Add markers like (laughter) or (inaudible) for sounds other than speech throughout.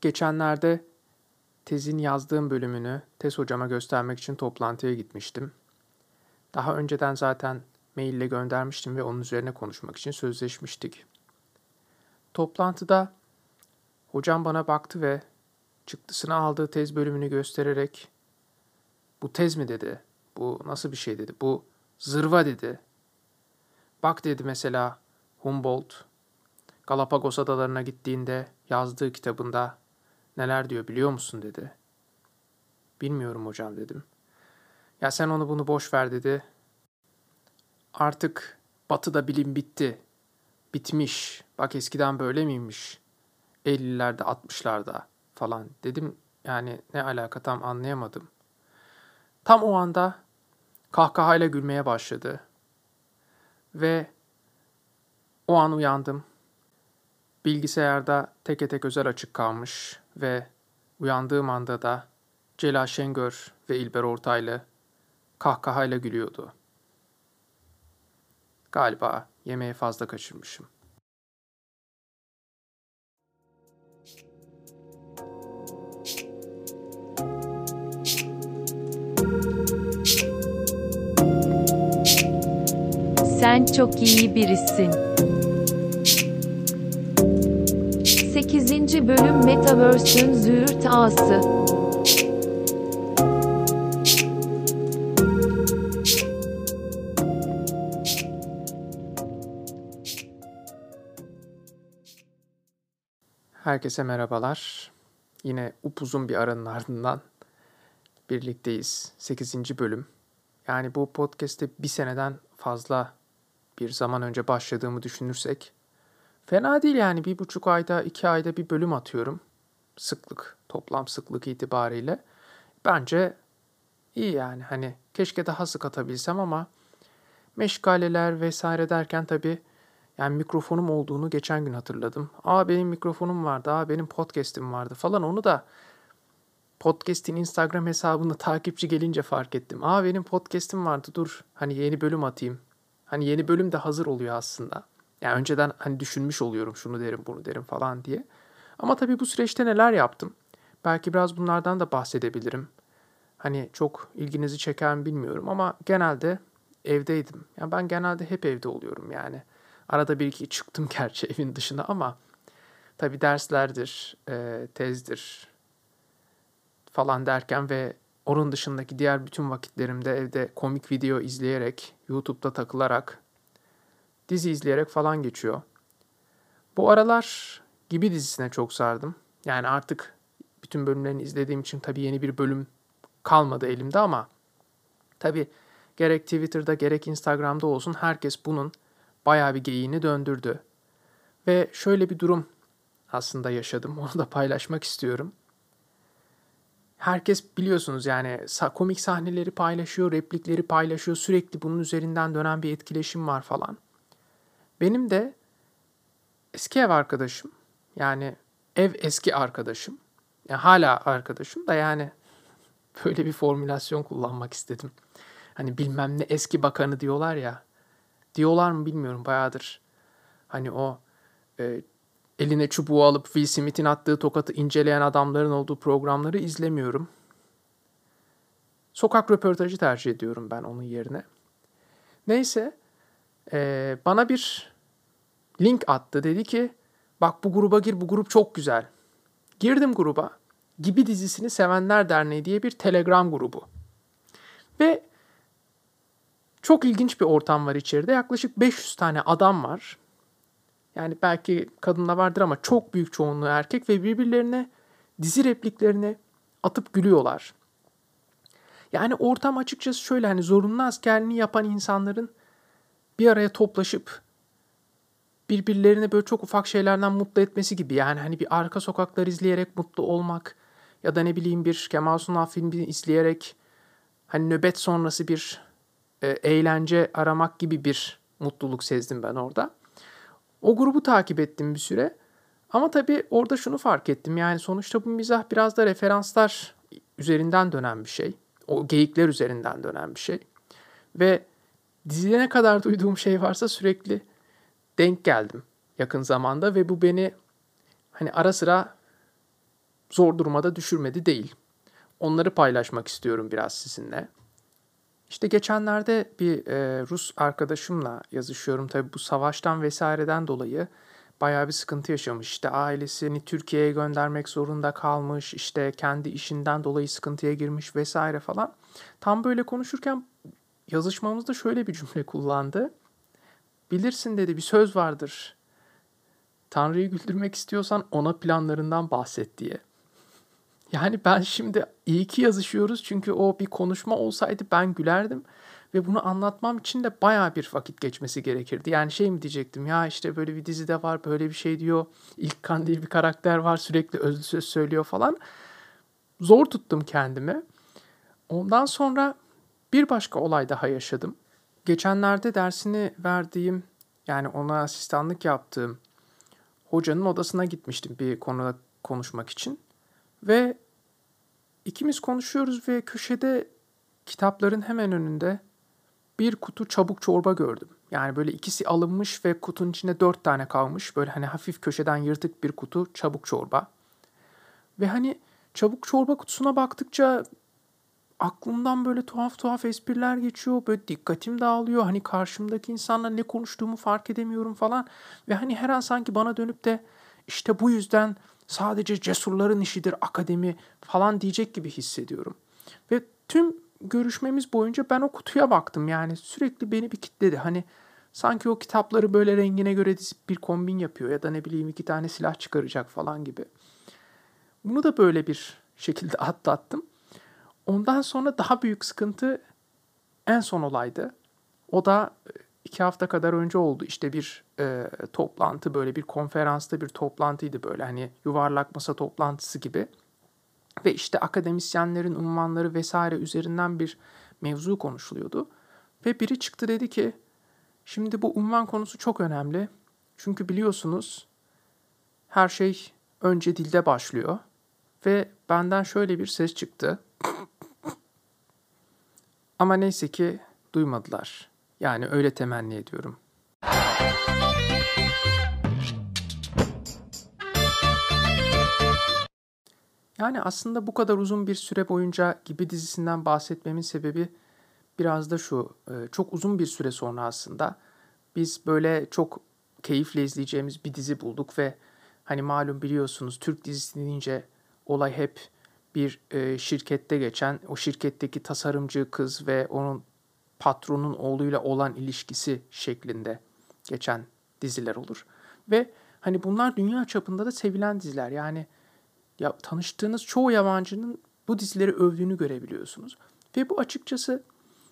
Geçenlerde tezin yazdığım bölümünü tez hocama göstermek için toplantıya gitmiştim. Daha önceden zaten maille göndermiştim ve onun üzerine konuşmak için sözleşmiştik. Toplantıda hocam bana baktı ve çıktısını aldığı tez bölümünü göstererek bu tez mi dedi, bu nasıl bir şey dedi, bu zırva dedi. Bak dedi mesela Humboldt Galapagos adalarına gittiğinde yazdığı kitabında neler diyor biliyor musun dedi. Bilmiyorum hocam dedim. Ya sen onu bunu boş ver dedi. Artık batıda bilim bitti. Bitmiş. Bak eskiden böyle miymiş? 50'lerde 60'larda falan dedim. Yani ne alaka tam anlayamadım. Tam o anda kahkahayla gülmeye başladı. Ve o an uyandım. Bilgisayarda teke tek özel açık kalmış ve uyandığım anda da Celal Şengör ve İlber Ortaylı kahkahayla gülüyordu. Galiba yemeği fazla kaçırmışım. Sen çok iyi birisin. 8. bölüm Metaverse'ün züğürt ağası. Herkese merhabalar. Yine upuzun bir aranın ardından birlikteyiz. 8. bölüm. Yani bu podcast'te bir seneden fazla bir zaman önce başladığımı düşünürsek fena değil yani bir buçuk ayda iki ayda bir bölüm atıyorum. Sıklık, toplam sıklık itibariyle. Bence iyi yani hani keşke daha sık atabilsem ama meşgaleler vesaire derken tabii yani mikrofonum olduğunu geçen gün hatırladım. Aa benim mikrofonum vardı, aa benim podcast'im vardı falan onu da podcast'in Instagram hesabında (laughs) takipçi gelince fark ettim. Aa benim podcast'im vardı dur hani yeni bölüm atayım. Hani yeni bölüm de hazır oluyor aslında. Yani önceden hani düşünmüş oluyorum şunu derim bunu derim falan diye. Ama tabii bu süreçte neler yaptım? Belki biraz bunlardan da bahsedebilirim. Hani çok ilginizi çeken bilmiyorum ama genelde evdeydim. Yani ben genelde hep evde oluyorum yani. Arada bir iki çıktım (laughs) gerçi evin dışına ama tabii derslerdir, tezdir falan derken ve onun dışındaki diğer bütün vakitlerimde evde komik video izleyerek, YouTube'da takılarak, dizi izleyerek falan geçiyor. Bu aralar Gibi dizisine çok sardım. Yani artık bütün bölümlerini izlediğim için tabii yeni bir bölüm kalmadı elimde ama tabii gerek Twitter'da gerek Instagram'da olsun herkes bunun bayağı bir geyiğini döndürdü. Ve şöyle bir durum aslında yaşadım. (laughs) Onu da paylaşmak istiyorum herkes biliyorsunuz yani komik sahneleri paylaşıyor, replikleri paylaşıyor. Sürekli bunun üzerinden dönen bir etkileşim var falan. Benim de eski ev arkadaşım yani ev eski arkadaşım. Yani hala arkadaşım da yani (laughs) böyle bir formülasyon kullanmak istedim. Hani bilmem ne eski bakanı diyorlar ya. Diyorlar mı bilmiyorum bayağıdır. Hani o e, eline çubuğu alıp Will Smith'in attığı tokatı inceleyen adamların olduğu programları izlemiyorum. Sokak röportajı tercih ediyorum ben onun yerine. Neyse e, bana bir link attı. Dedi ki bak bu gruba gir bu grup çok güzel. Girdim gruba. Gibi dizisini Sevenler Derneği diye bir Telegram grubu. Ve çok ilginç bir ortam var içeride. Yaklaşık 500 tane adam var. Yani belki kadında vardır ama çok büyük çoğunluğu erkek ve birbirlerine dizi repliklerini atıp gülüyorlar. Yani ortam açıkçası şöyle hani zorunlu askerliğini yapan insanların bir araya toplaşıp birbirlerini böyle çok ufak şeylerden mutlu etmesi gibi. Yani hani bir arka sokaklar izleyerek mutlu olmak ya da ne bileyim bir Kemal Sunal filmi izleyerek hani nöbet sonrası bir e, eğlence aramak gibi bir mutluluk sezdim ben orada. O grubu takip ettim bir süre. Ama tabii orada şunu fark ettim. Yani sonuçta bu mizah biraz da referanslar üzerinden dönen bir şey. O geyikler üzerinden dönen bir şey. Ve dizide ne kadar duyduğum şey varsa sürekli denk geldim yakın zamanda ve bu beni hani ara sıra zor duruma da düşürmedi değil. Onları paylaşmak istiyorum biraz sizinle. İşte geçenlerde bir e, Rus arkadaşımla yazışıyorum. Tabii bu savaştan vesaireden dolayı bayağı bir sıkıntı yaşamış. İşte ailesini Türkiye'ye göndermek zorunda kalmış. İşte kendi işinden dolayı sıkıntıya girmiş vesaire falan. Tam böyle konuşurken yazışmamızda şöyle bir cümle kullandı. Bilirsin dedi bir söz vardır. Tanrı'yı güldürmek istiyorsan ona planlarından bahset diye. Yani ben şimdi iyi ki yazışıyoruz çünkü o bir konuşma olsaydı ben gülerdim. Ve bunu anlatmam için de baya bir vakit geçmesi gerekirdi. Yani şey mi diyecektim ya işte böyle bir dizide var böyle bir şey diyor. İlk kan diye bir karakter var sürekli özlü söz söylüyor falan. Zor tuttum kendimi. Ondan sonra bir başka olay daha yaşadım. Geçenlerde dersini verdiğim yani ona asistanlık yaptığım hocanın odasına gitmiştim bir konuda konuşmak için. Ve ikimiz konuşuyoruz ve köşede kitapların hemen önünde bir kutu çabuk çorba gördüm. Yani böyle ikisi alınmış ve kutunun içinde dört tane kalmış. Böyle hani hafif köşeden yırtık bir kutu çabuk çorba. Ve hani çabuk çorba kutusuna baktıkça aklımdan böyle tuhaf tuhaf espriler geçiyor. Böyle dikkatim dağılıyor. Hani karşımdaki insanla ne konuştuğumu fark edemiyorum falan. Ve hani her an sanki bana dönüp de işte bu yüzden sadece cesurların işidir akademi falan diyecek gibi hissediyorum. Ve tüm görüşmemiz boyunca ben o kutuya baktım. Yani sürekli beni bir kitledi. Hani sanki o kitapları böyle rengine göre dizip bir kombin yapıyor ya da ne bileyim iki tane silah çıkaracak falan gibi. Bunu da böyle bir şekilde (laughs) atlattım. Ondan sonra daha büyük sıkıntı en son olaydı. O da e, iki hafta kadar önce oldu. İşte bir e, toplantı böyle bir konferansta bir toplantıydı böyle hani yuvarlak masa toplantısı gibi. Ve işte akademisyenlerin unvanları vesaire üzerinden bir mevzu konuşuluyordu. Ve biri çıktı dedi ki şimdi bu unvan konusu çok önemli. Çünkü biliyorsunuz her şey önce dilde başlıyor. Ve benden şöyle bir ses çıktı. Ama neyse ki duymadılar. Yani öyle temenni ediyorum. Yani aslında bu kadar uzun bir süre boyunca gibi dizisinden bahsetmemin sebebi biraz da şu. E, çok uzun bir süre sonra aslında biz böyle çok keyifle izleyeceğimiz bir dizi bulduk ve hani malum biliyorsunuz Türk dizisi deyince olay hep bir e, şirkette geçen o şirketteki tasarımcı kız ve onun patronun oğluyla olan ilişkisi şeklinde geçen diziler olur. Ve hani bunlar dünya çapında da sevilen diziler. Yani ya tanıştığınız çoğu yabancının bu dizileri övdüğünü görebiliyorsunuz. Ve bu açıkçası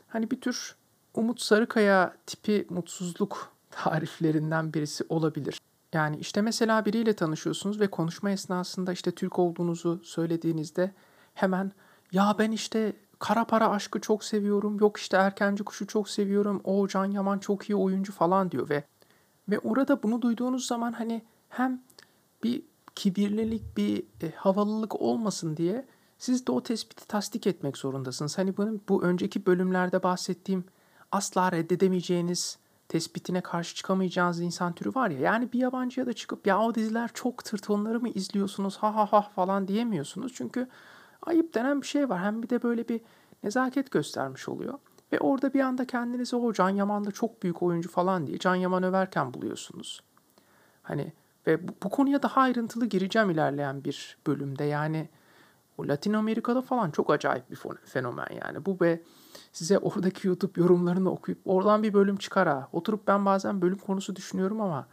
hani bir tür Umut Sarıkaya tipi mutsuzluk (laughs) tariflerinden birisi olabilir. Yani işte mesela biriyle tanışıyorsunuz ve konuşma esnasında işte Türk olduğunuzu söylediğinizde hemen ya ben işte kara para aşkı çok seviyorum, yok işte erkenci kuşu çok seviyorum, o Can Yaman çok iyi oyuncu falan diyor ve ve orada bunu duyduğunuz zaman hani hem bir kibirlilik, bir e, havalılık olmasın diye siz de o tespiti tasdik etmek zorundasınız. Hani bunun bu önceki bölümlerde bahsettiğim asla reddedemeyeceğiniz tespitine karşı çıkamayacağınız insan türü var ya. Yani bir yabancıya da çıkıp ya o diziler çok tırt onları mı izliyorsunuz ha ha ha falan diyemiyorsunuz. Çünkü ayıp denen bir şey var. Hem bir de böyle bir nezaket göstermiş oluyor. Ve orada bir anda kendinizi o Can Yaman da çok büyük oyuncu falan diye Can Yaman överken buluyorsunuz. Hani ve bu, bu konuya daha ayrıntılı gireceğim ilerleyen bir bölümde. Yani o Latin Amerika'da falan çok acayip bir fenomen yani. Bu ve size oradaki YouTube yorumlarını okuyup oradan bir bölüm çıkar ha. Oturup ben bazen bölüm konusu düşünüyorum ama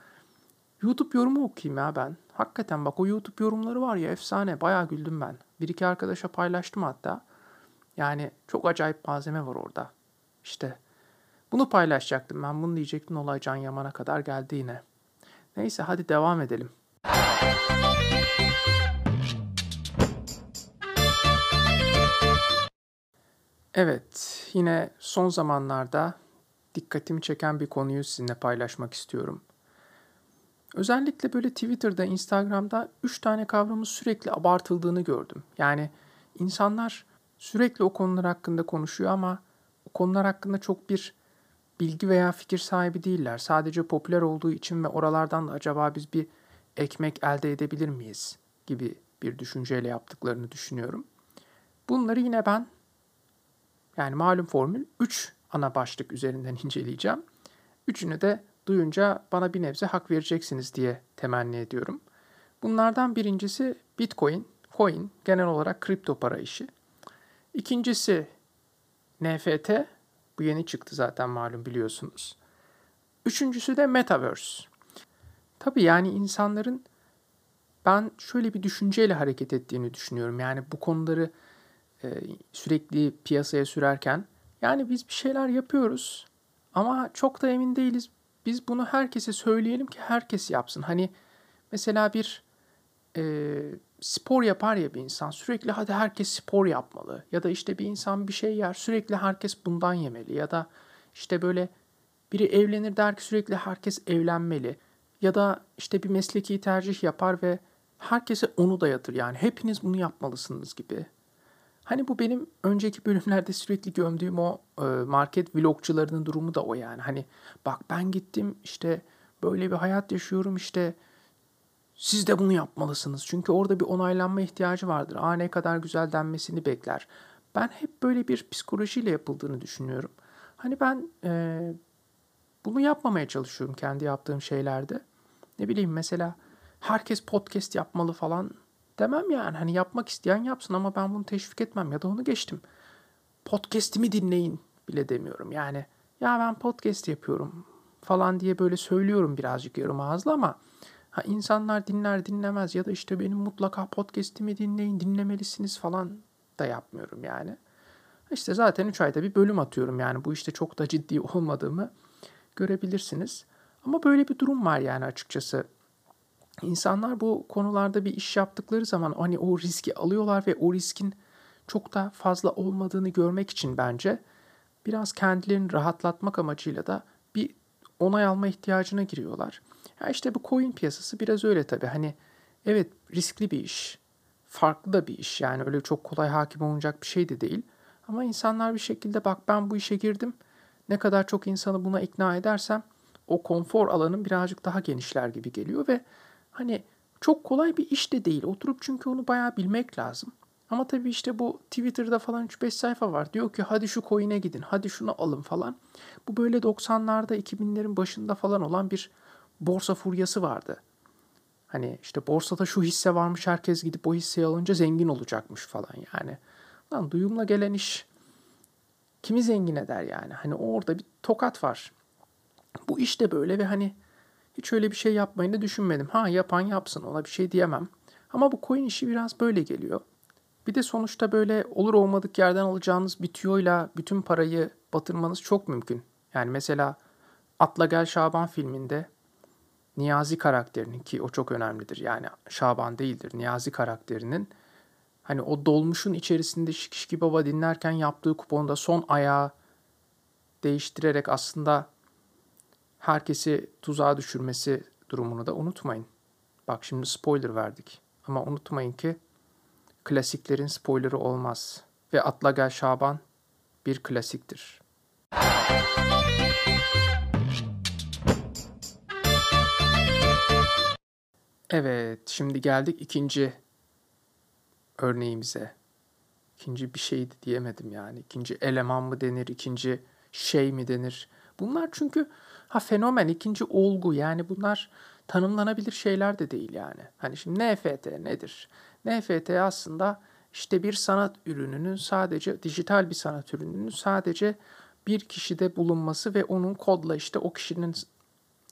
YouTube yorumu okuyayım ya ben. Hakikaten bak o YouTube yorumları var ya efsane. Bayağı güldüm ben. Bir iki arkadaşa paylaştım hatta. Yani çok acayip malzeme var orada. İşte bunu paylaşacaktım ben. Bunu diyecektim olay Can Yaman'a kadar geldi yine. Neyse hadi devam edelim. Evet, yine son zamanlarda dikkatimi çeken bir konuyu sizinle paylaşmak istiyorum. Özellikle böyle Twitter'da, Instagram'da üç tane kavramın sürekli abartıldığını gördüm. Yani insanlar sürekli o konular hakkında konuşuyor ama o konular hakkında çok bir bilgi veya fikir sahibi değiller. Sadece popüler olduğu için ve oralardan da acaba biz bir ekmek elde edebilir miyiz gibi bir düşünceyle yaptıklarını düşünüyorum. Bunları yine ben yani malum formül 3 ana başlık üzerinden inceleyeceğim. Üçünü de duyunca bana bir nebze hak vereceksiniz diye temenni ediyorum. Bunlardan birincisi Bitcoin, coin, genel olarak kripto para işi. İkincisi NFT, bu yeni çıktı zaten malum biliyorsunuz. Üçüncüsü de Metaverse. Tabii yani insanların ben şöyle bir düşünceyle hareket ettiğini düşünüyorum. Yani bu konuları sürekli piyasaya sürerken yani biz bir şeyler yapıyoruz ama çok da emin değiliz. Biz bunu herkese söyleyelim ki herkes yapsın. Hani mesela bir e, spor yapar ya bir insan sürekli hadi herkes spor yapmalı ya da işte bir insan bir şey yer sürekli herkes bundan yemeli ya da işte böyle biri evlenir der ki sürekli herkes evlenmeli ya da işte bir mesleki tercih yapar ve herkese onu dayatır yani hepiniz bunu yapmalısınız gibi. Hani bu benim önceki bölümlerde sürekli gömdüğüm o e, market vlogçularının durumu da o yani. Hani bak ben gittim işte böyle bir hayat yaşıyorum işte siz de bunu yapmalısınız. Çünkü orada bir onaylanma ihtiyacı vardır. Aa ne kadar güzel denmesini bekler. Ben hep böyle bir psikolojiyle yapıldığını düşünüyorum. Hani ben e, bunu yapmamaya çalışıyorum kendi yaptığım şeylerde. Ne bileyim mesela herkes podcast yapmalı falan demem yani. Hani yapmak isteyen yapsın ama ben bunu teşvik etmem ya da onu geçtim. Podcast'imi dinleyin bile demiyorum. Yani ya ben podcast yapıyorum falan diye böyle söylüyorum birazcık yarım ağızla ama ha insanlar dinler dinlemez ya da işte benim mutlaka podcast'imi dinleyin dinlemelisiniz falan da yapmıyorum yani. İşte zaten 3 ayda bir bölüm atıyorum yani bu işte çok da ciddi (laughs) olmadığımı görebilirsiniz. Ama böyle bir durum var yani açıkçası. İnsanlar bu konularda bir iş yaptıkları zaman hani o riski alıyorlar ve o riskin çok da fazla olmadığını görmek için bence biraz kendilerini rahatlatmak amacıyla da bir onay alma ihtiyacına giriyorlar. Ya işte bu coin piyasası biraz öyle tabii. Hani evet riskli bir iş. Farklı da bir iş. Yani öyle çok kolay hakim olunacak bir şey de değil. Ama insanlar bir şekilde bak ben bu işe girdim. Ne kadar çok insanı buna ikna edersem o konfor alanın birazcık daha genişler gibi geliyor ve Hani çok kolay bir iş de değil. Oturup çünkü onu bayağı bilmek lazım. Ama tabii işte bu Twitter'da falan 3-5 sayfa var. Diyor ki hadi şu coin'e gidin, hadi şunu alın falan. Bu böyle 90'larda 2000'lerin başında falan olan bir borsa furyası vardı. Hani işte borsada şu hisse varmış herkes gidip o hisseyi alınca zengin olacakmış falan yani. Lan duyumla gelen iş kimi zengin eder yani? Hani orada bir tokat var. Bu iş de böyle ve hani hiç öyle bir şey yapmayı da düşünmedim. Ha yapan yapsın ona bir şey diyemem. Ama bu coin işi biraz böyle geliyor. Bir de sonuçta böyle olur olmadık yerden alacağınız bir tüyoyla bütün parayı batırmanız çok mümkün. Yani mesela Atla Gel Şaban filminde Niyazi karakterinin ki o çok önemlidir. Yani Şaban değildir. Niyazi karakterinin hani o dolmuşun içerisinde Şikişki Baba dinlerken yaptığı kuponda son ayağı değiştirerek aslında herkesi tuzağa düşürmesi durumunu da unutmayın. Bak şimdi spoiler verdik. Ama unutmayın ki klasiklerin spoilerı olmaz. Ve Atla Gel Şaban bir klasiktir. Evet, şimdi geldik ikinci örneğimize. İkinci bir şeydi diyemedim yani. İkinci eleman mı denir, ikinci şey mi denir? Bunlar çünkü Ha fenomen ikinci olgu yani bunlar tanımlanabilir şeyler de değil yani. Hani şimdi NFT nedir? NFT aslında işte bir sanat ürününün sadece dijital bir sanat ürününün sadece bir kişide bulunması ve onun kodla işte o kişinin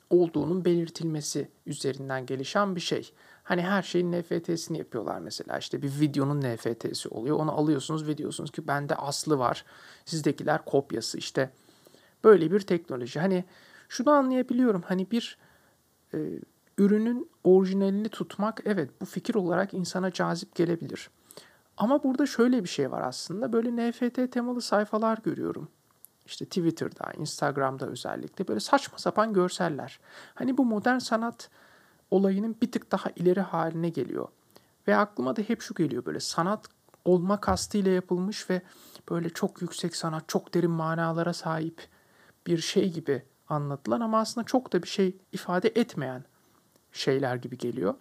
olduğunun belirtilmesi üzerinden gelişen bir şey. Hani her şeyin NFT'sini yapıyorlar mesela. İşte bir videonun NFT'si oluyor. Onu alıyorsunuz ve diyorsunuz ki bende aslı var. Sizdekiler kopyası. İşte böyle bir teknoloji. Hani şunu anlayabiliyorum. Hani bir e, ürünün orijinalini tutmak evet bu fikir olarak insana cazip gelebilir. Ama burada şöyle bir şey var aslında. Böyle NFT temalı sayfalar görüyorum. İşte Twitter'da, Instagram'da özellikle böyle saçma sapan görseller. Hani bu modern sanat olayının bir tık daha ileri haline geliyor. Ve aklıma da hep şu geliyor böyle sanat olma kastıyla yapılmış ve böyle çok yüksek sanat, çok derin manalara sahip bir şey gibi anlatılan ama aslında çok da bir şey ifade etmeyen şeyler gibi geliyor.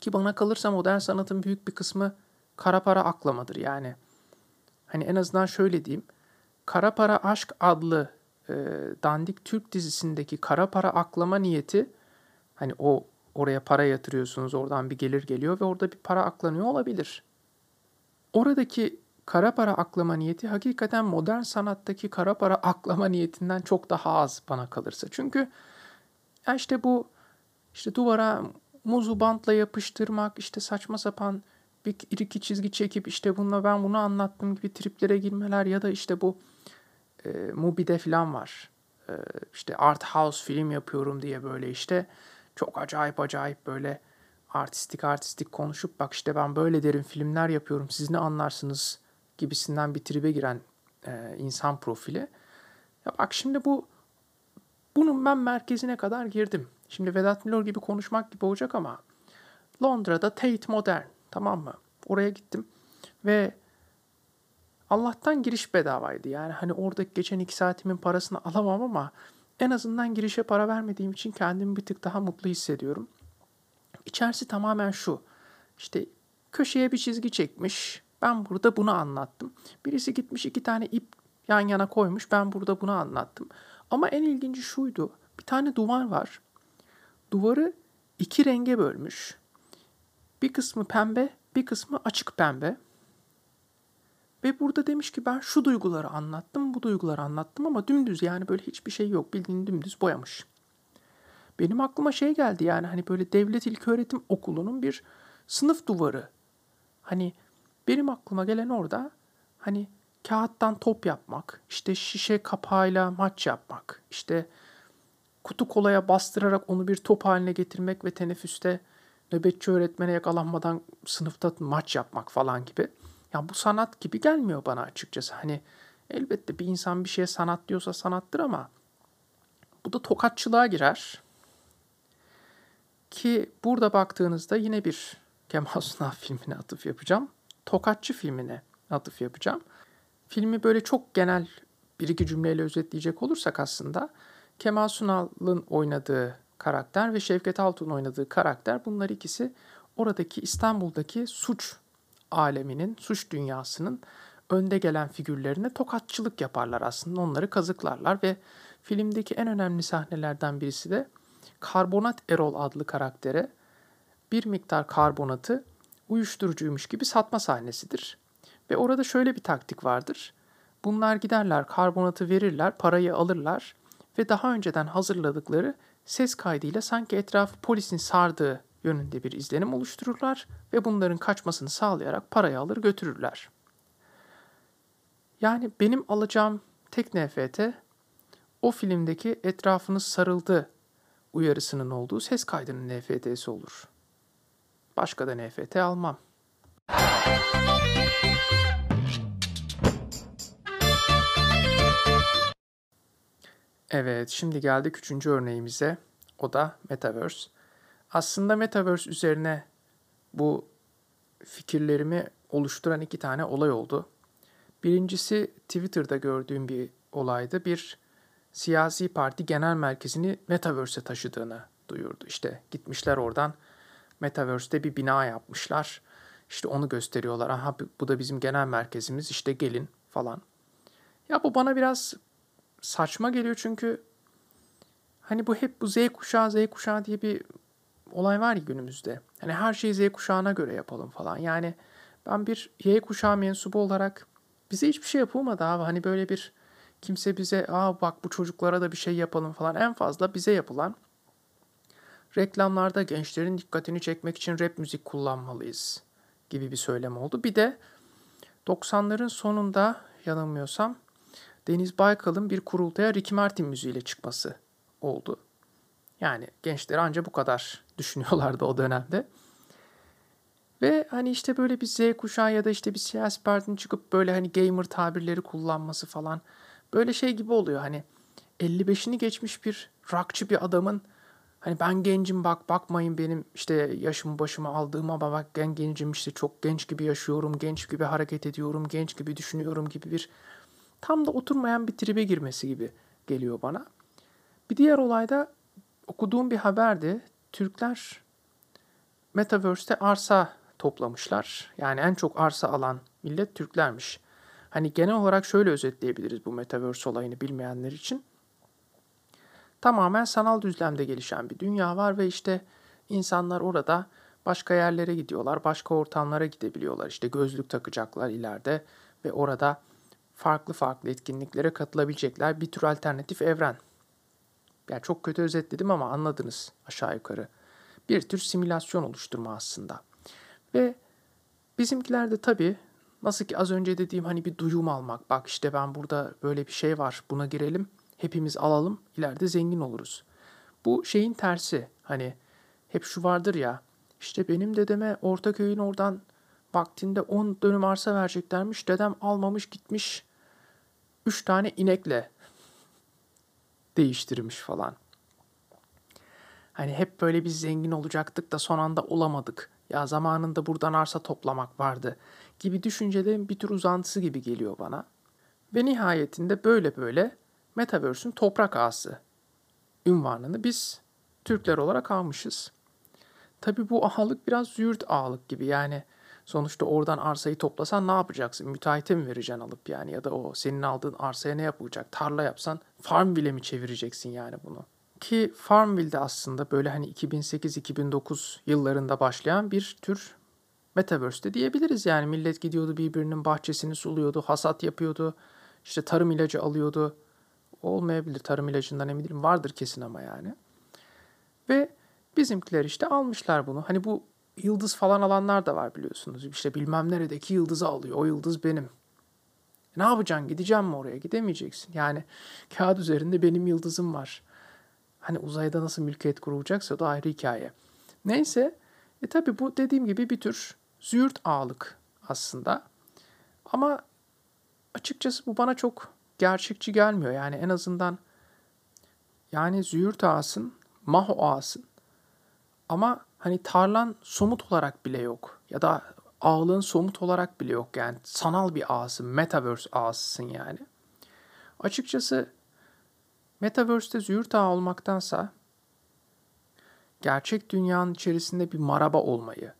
Ki bana kalırsa modern sanatın büyük bir kısmı kara para aklamadır yani. Hani en azından şöyle diyeyim. Kara Para Aşk adlı e, dandik Türk dizisindeki kara para aklama niyeti hani o oraya para yatırıyorsunuz oradan bir gelir geliyor ve orada bir para aklanıyor olabilir. Oradaki kara para aklama niyeti hakikaten modern sanattaki kara para aklama niyetinden çok daha az bana kalırsa. Çünkü ya işte bu işte duvara muzu bantla yapıştırmak, işte saçma sapan bir iki çizgi çekip işte bununla ben bunu anlattım gibi triplere girmeler ya da işte bu e, Mubi'de falan var. E, işte art house film yapıyorum diye böyle işte çok acayip acayip böyle artistik artistik konuşup bak işte ben böyle derin filmler yapıyorum siz ne anlarsınız gibisinden bir tribe giren e, insan profili. Ya bak şimdi bu bunun ben merkezine kadar girdim. Şimdi Vedat Milor gibi konuşmak gibi olacak ama Londra'da Tate Modern tamam mı? Oraya gittim ve Allah'tan giriş bedavaydı. Yani hani orada geçen iki saatimin parasını alamam ama en azından girişe para vermediğim için kendimi bir tık daha mutlu hissediyorum. İçerisi tamamen şu. İşte köşeye bir çizgi çekmiş. Ben burada bunu anlattım. Birisi gitmiş iki tane ip yan yana koymuş. Ben burada bunu anlattım. Ama en ilginci şuydu. Bir tane duvar var. Duvarı iki renge bölmüş. Bir kısmı pembe, bir kısmı açık pembe. Ve burada demiş ki ben şu duyguları anlattım, bu duyguları anlattım ama dümdüz yani böyle hiçbir şey yok. Bildiğin dümdüz boyamış. Benim aklıma şey geldi yani hani böyle devlet ilköğretim okulunun bir sınıf duvarı. Hani benim aklıma gelen orada hani kağıttan top yapmak, işte şişe kapağıyla maç yapmak, işte kutu kolaya bastırarak onu bir top haline getirmek ve teneffüste nöbetçi öğretmene yakalanmadan sınıfta maç yapmak falan gibi. Ya bu sanat gibi gelmiyor bana açıkçası. Hani elbette bir insan bir şeye sanat diyorsa sanattır ama bu da tokatçılığa girer. Ki burada baktığınızda yine bir Kemal Sunal (laughs) filmine atıf yapacağım. Tokatçı filmine atıf yapacağım. Filmi böyle çok genel bir iki cümleyle özetleyecek olursak aslında Kemal Sunal'ın oynadığı karakter ve Şevket Altun oynadığı karakter bunlar ikisi oradaki İstanbul'daki suç aleminin, suç dünyasının önde gelen figürlerine tokatçılık yaparlar aslında. Onları kazıklarlar ve filmdeki en önemli sahnelerden birisi de Karbonat Erol adlı karaktere bir miktar karbonatı uyuşturucuymuş gibi satma sahnesidir. Ve orada şöyle bir taktik vardır. Bunlar giderler, karbonatı verirler, parayı alırlar ve daha önceden hazırladıkları ses kaydıyla sanki etrafı polisin sardığı yönünde bir izlenim oluştururlar ve bunların kaçmasını sağlayarak parayı alır götürürler. Yani benim alacağım tek NFT o filmdeki etrafınız sarıldı uyarısının olduğu ses kaydının NFT'si olur. Başka da NFT almam. Evet, şimdi geldik üçüncü örneğimize. O da Metaverse. Aslında Metaverse üzerine bu fikirlerimi oluşturan iki tane olay oldu. Birincisi Twitter'da gördüğüm bir olaydı. Bir siyasi parti genel merkezini Metaverse'e taşıdığını duyurdu. İşte gitmişler oradan Metaverse'de bir bina yapmışlar. İşte onu gösteriyorlar. Aha bu da bizim genel merkezimiz işte gelin falan. Ya bu bana biraz saçma geliyor çünkü hani bu hep bu Z kuşağı Z kuşağı diye bir olay var ya günümüzde. Hani her şeyi Z kuşağına göre yapalım falan. Yani ben bir Y kuşağı mensubu olarak bize hiçbir şey yapılmadı abi. Hani böyle bir kimse bize aa bak bu çocuklara da bir şey yapalım falan. En fazla bize yapılan reklamlarda gençlerin dikkatini çekmek için rap müzik kullanmalıyız gibi bir söylem oldu. Bir de 90'ların sonunda yanılmıyorsam Deniz Baykal'ın bir kurultaya Ricky Martin müziğiyle çıkması oldu. Yani gençler ancak bu kadar (laughs) düşünüyorlardı o dönemde. Ve hani işte böyle bir Z kuşağı ya da işte bir siyasi partinin çıkıp böyle hani gamer tabirleri kullanması falan böyle şey gibi oluyor. Hani 55'ini geçmiş bir rockçı bir adamın hani ben gencim bak bakmayın benim işte yaşımı başımı aldığım ama bak ben gencim işte çok genç gibi yaşıyorum, genç gibi hareket ediyorum, genç gibi düşünüyorum gibi bir tam da oturmayan bir tribe girmesi gibi geliyor bana. Bir diğer olayda okuduğum bir haberdi. Türkler Metaverse'te arsa toplamışlar. Yani en çok arsa alan millet Türklermiş. Hani genel olarak şöyle özetleyebiliriz bu Metaverse olayını bilmeyenler için. Tamamen sanal düzlemde gelişen bir dünya var ve işte insanlar orada başka yerlere gidiyorlar, başka ortamlara gidebiliyorlar. İşte gözlük takacaklar ileride ve orada farklı farklı etkinliklere katılabilecekler bir tür alternatif evren. Yani çok kötü özetledim ama anladınız aşağı yukarı. Bir tür simülasyon oluşturma aslında. Ve bizimkiler de tabii nasıl ki az önce dediğim hani bir duyum almak. Bak işte ben burada böyle bir şey var buna girelim hepimiz alalım ileride zengin oluruz. Bu şeyin tersi hani hep şu vardır ya işte benim dedeme Ortaköy'ün oradan vaktinde 10 dönüm arsa vereceklermiş. Dedem almamış gitmiş 3 tane inekle değiştirmiş falan. Hani hep böyle biz zengin olacaktık da son anda olamadık. Ya zamanında buradan arsa toplamak vardı gibi düşüncelerin bir tür uzantısı gibi geliyor bana. Ve nihayetinde böyle böyle Metaverse'ün toprak ağası ünvanını biz Türkler olarak almışız. Tabi bu ağalık biraz züğürt ağalık gibi yani sonuçta oradan arsayı toplasan ne yapacaksın? Müteahhite mi vereceksin alıp yani ya da o senin aldığın arsaya ne yapacak? Tarla yapsan Farmville'e mi çevireceksin yani bunu? Ki Farmville'de aslında böyle hani 2008-2009 yıllarında başlayan bir tür Metaverse'de diyebiliriz yani millet gidiyordu birbirinin bahçesini suluyordu, hasat yapıyordu, işte tarım ilacı alıyordu. Olmayabilir tarım ilacından emin değilim vardır kesin ama yani. Ve bizimkiler işte almışlar bunu. Hani bu yıldız falan alanlar da var biliyorsunuz. İşte bilmem neredeki yıldızı alıyor. O yıldız benim. Ne yapacaksın? Gideceğim mi oraya? Gidemeyeceksin. Yani kağıt üzerinde benim yıldızım var. Hani uzayda nasıl mülkiyet kurulacaksa da ayrı hikaye. Neyse. E tabi bu dediğim gibi bir tür züğürt ağlık aslında. Ama açıkçası bu bana çok gerçekçi gelmiyor. Yani en azından yani züğürt ağasın, maho ağasın. Ama hani tarlan somut olarak bile yok. Ya da ağlığın somut olarak bile yok. Yani sanal bir ağasın, metaverse ağasısın yani. Açıkçası metaverse'te züğürt ağa olmaktansa gerçek dünyanın içerisinde bir maraba olmayı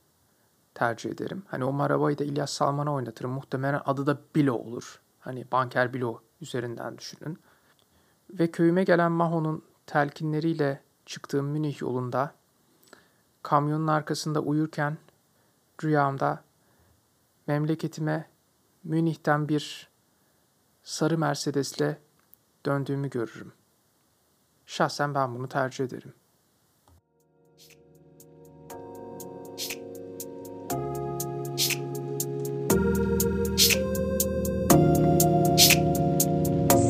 tercih ederim. Hani o marabayı da İlyas Salman'a oynatırım. Muhtemelen adı da Bilo olur. Hani banker Bilo üzerinden düşünün. Ve köyüme gelen Maho'nun telkinleriyle çıktığım Münih yolunda kamyonun arkasında uyurken rüyamda memleketime Münih'ten bir sarı Mercedes'le döndüğümü görürüm. Şahsen ben bunu tercih ederim.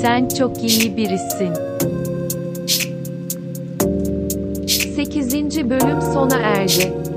Sen çok iyi birisin. 8. bölüm sona erdi.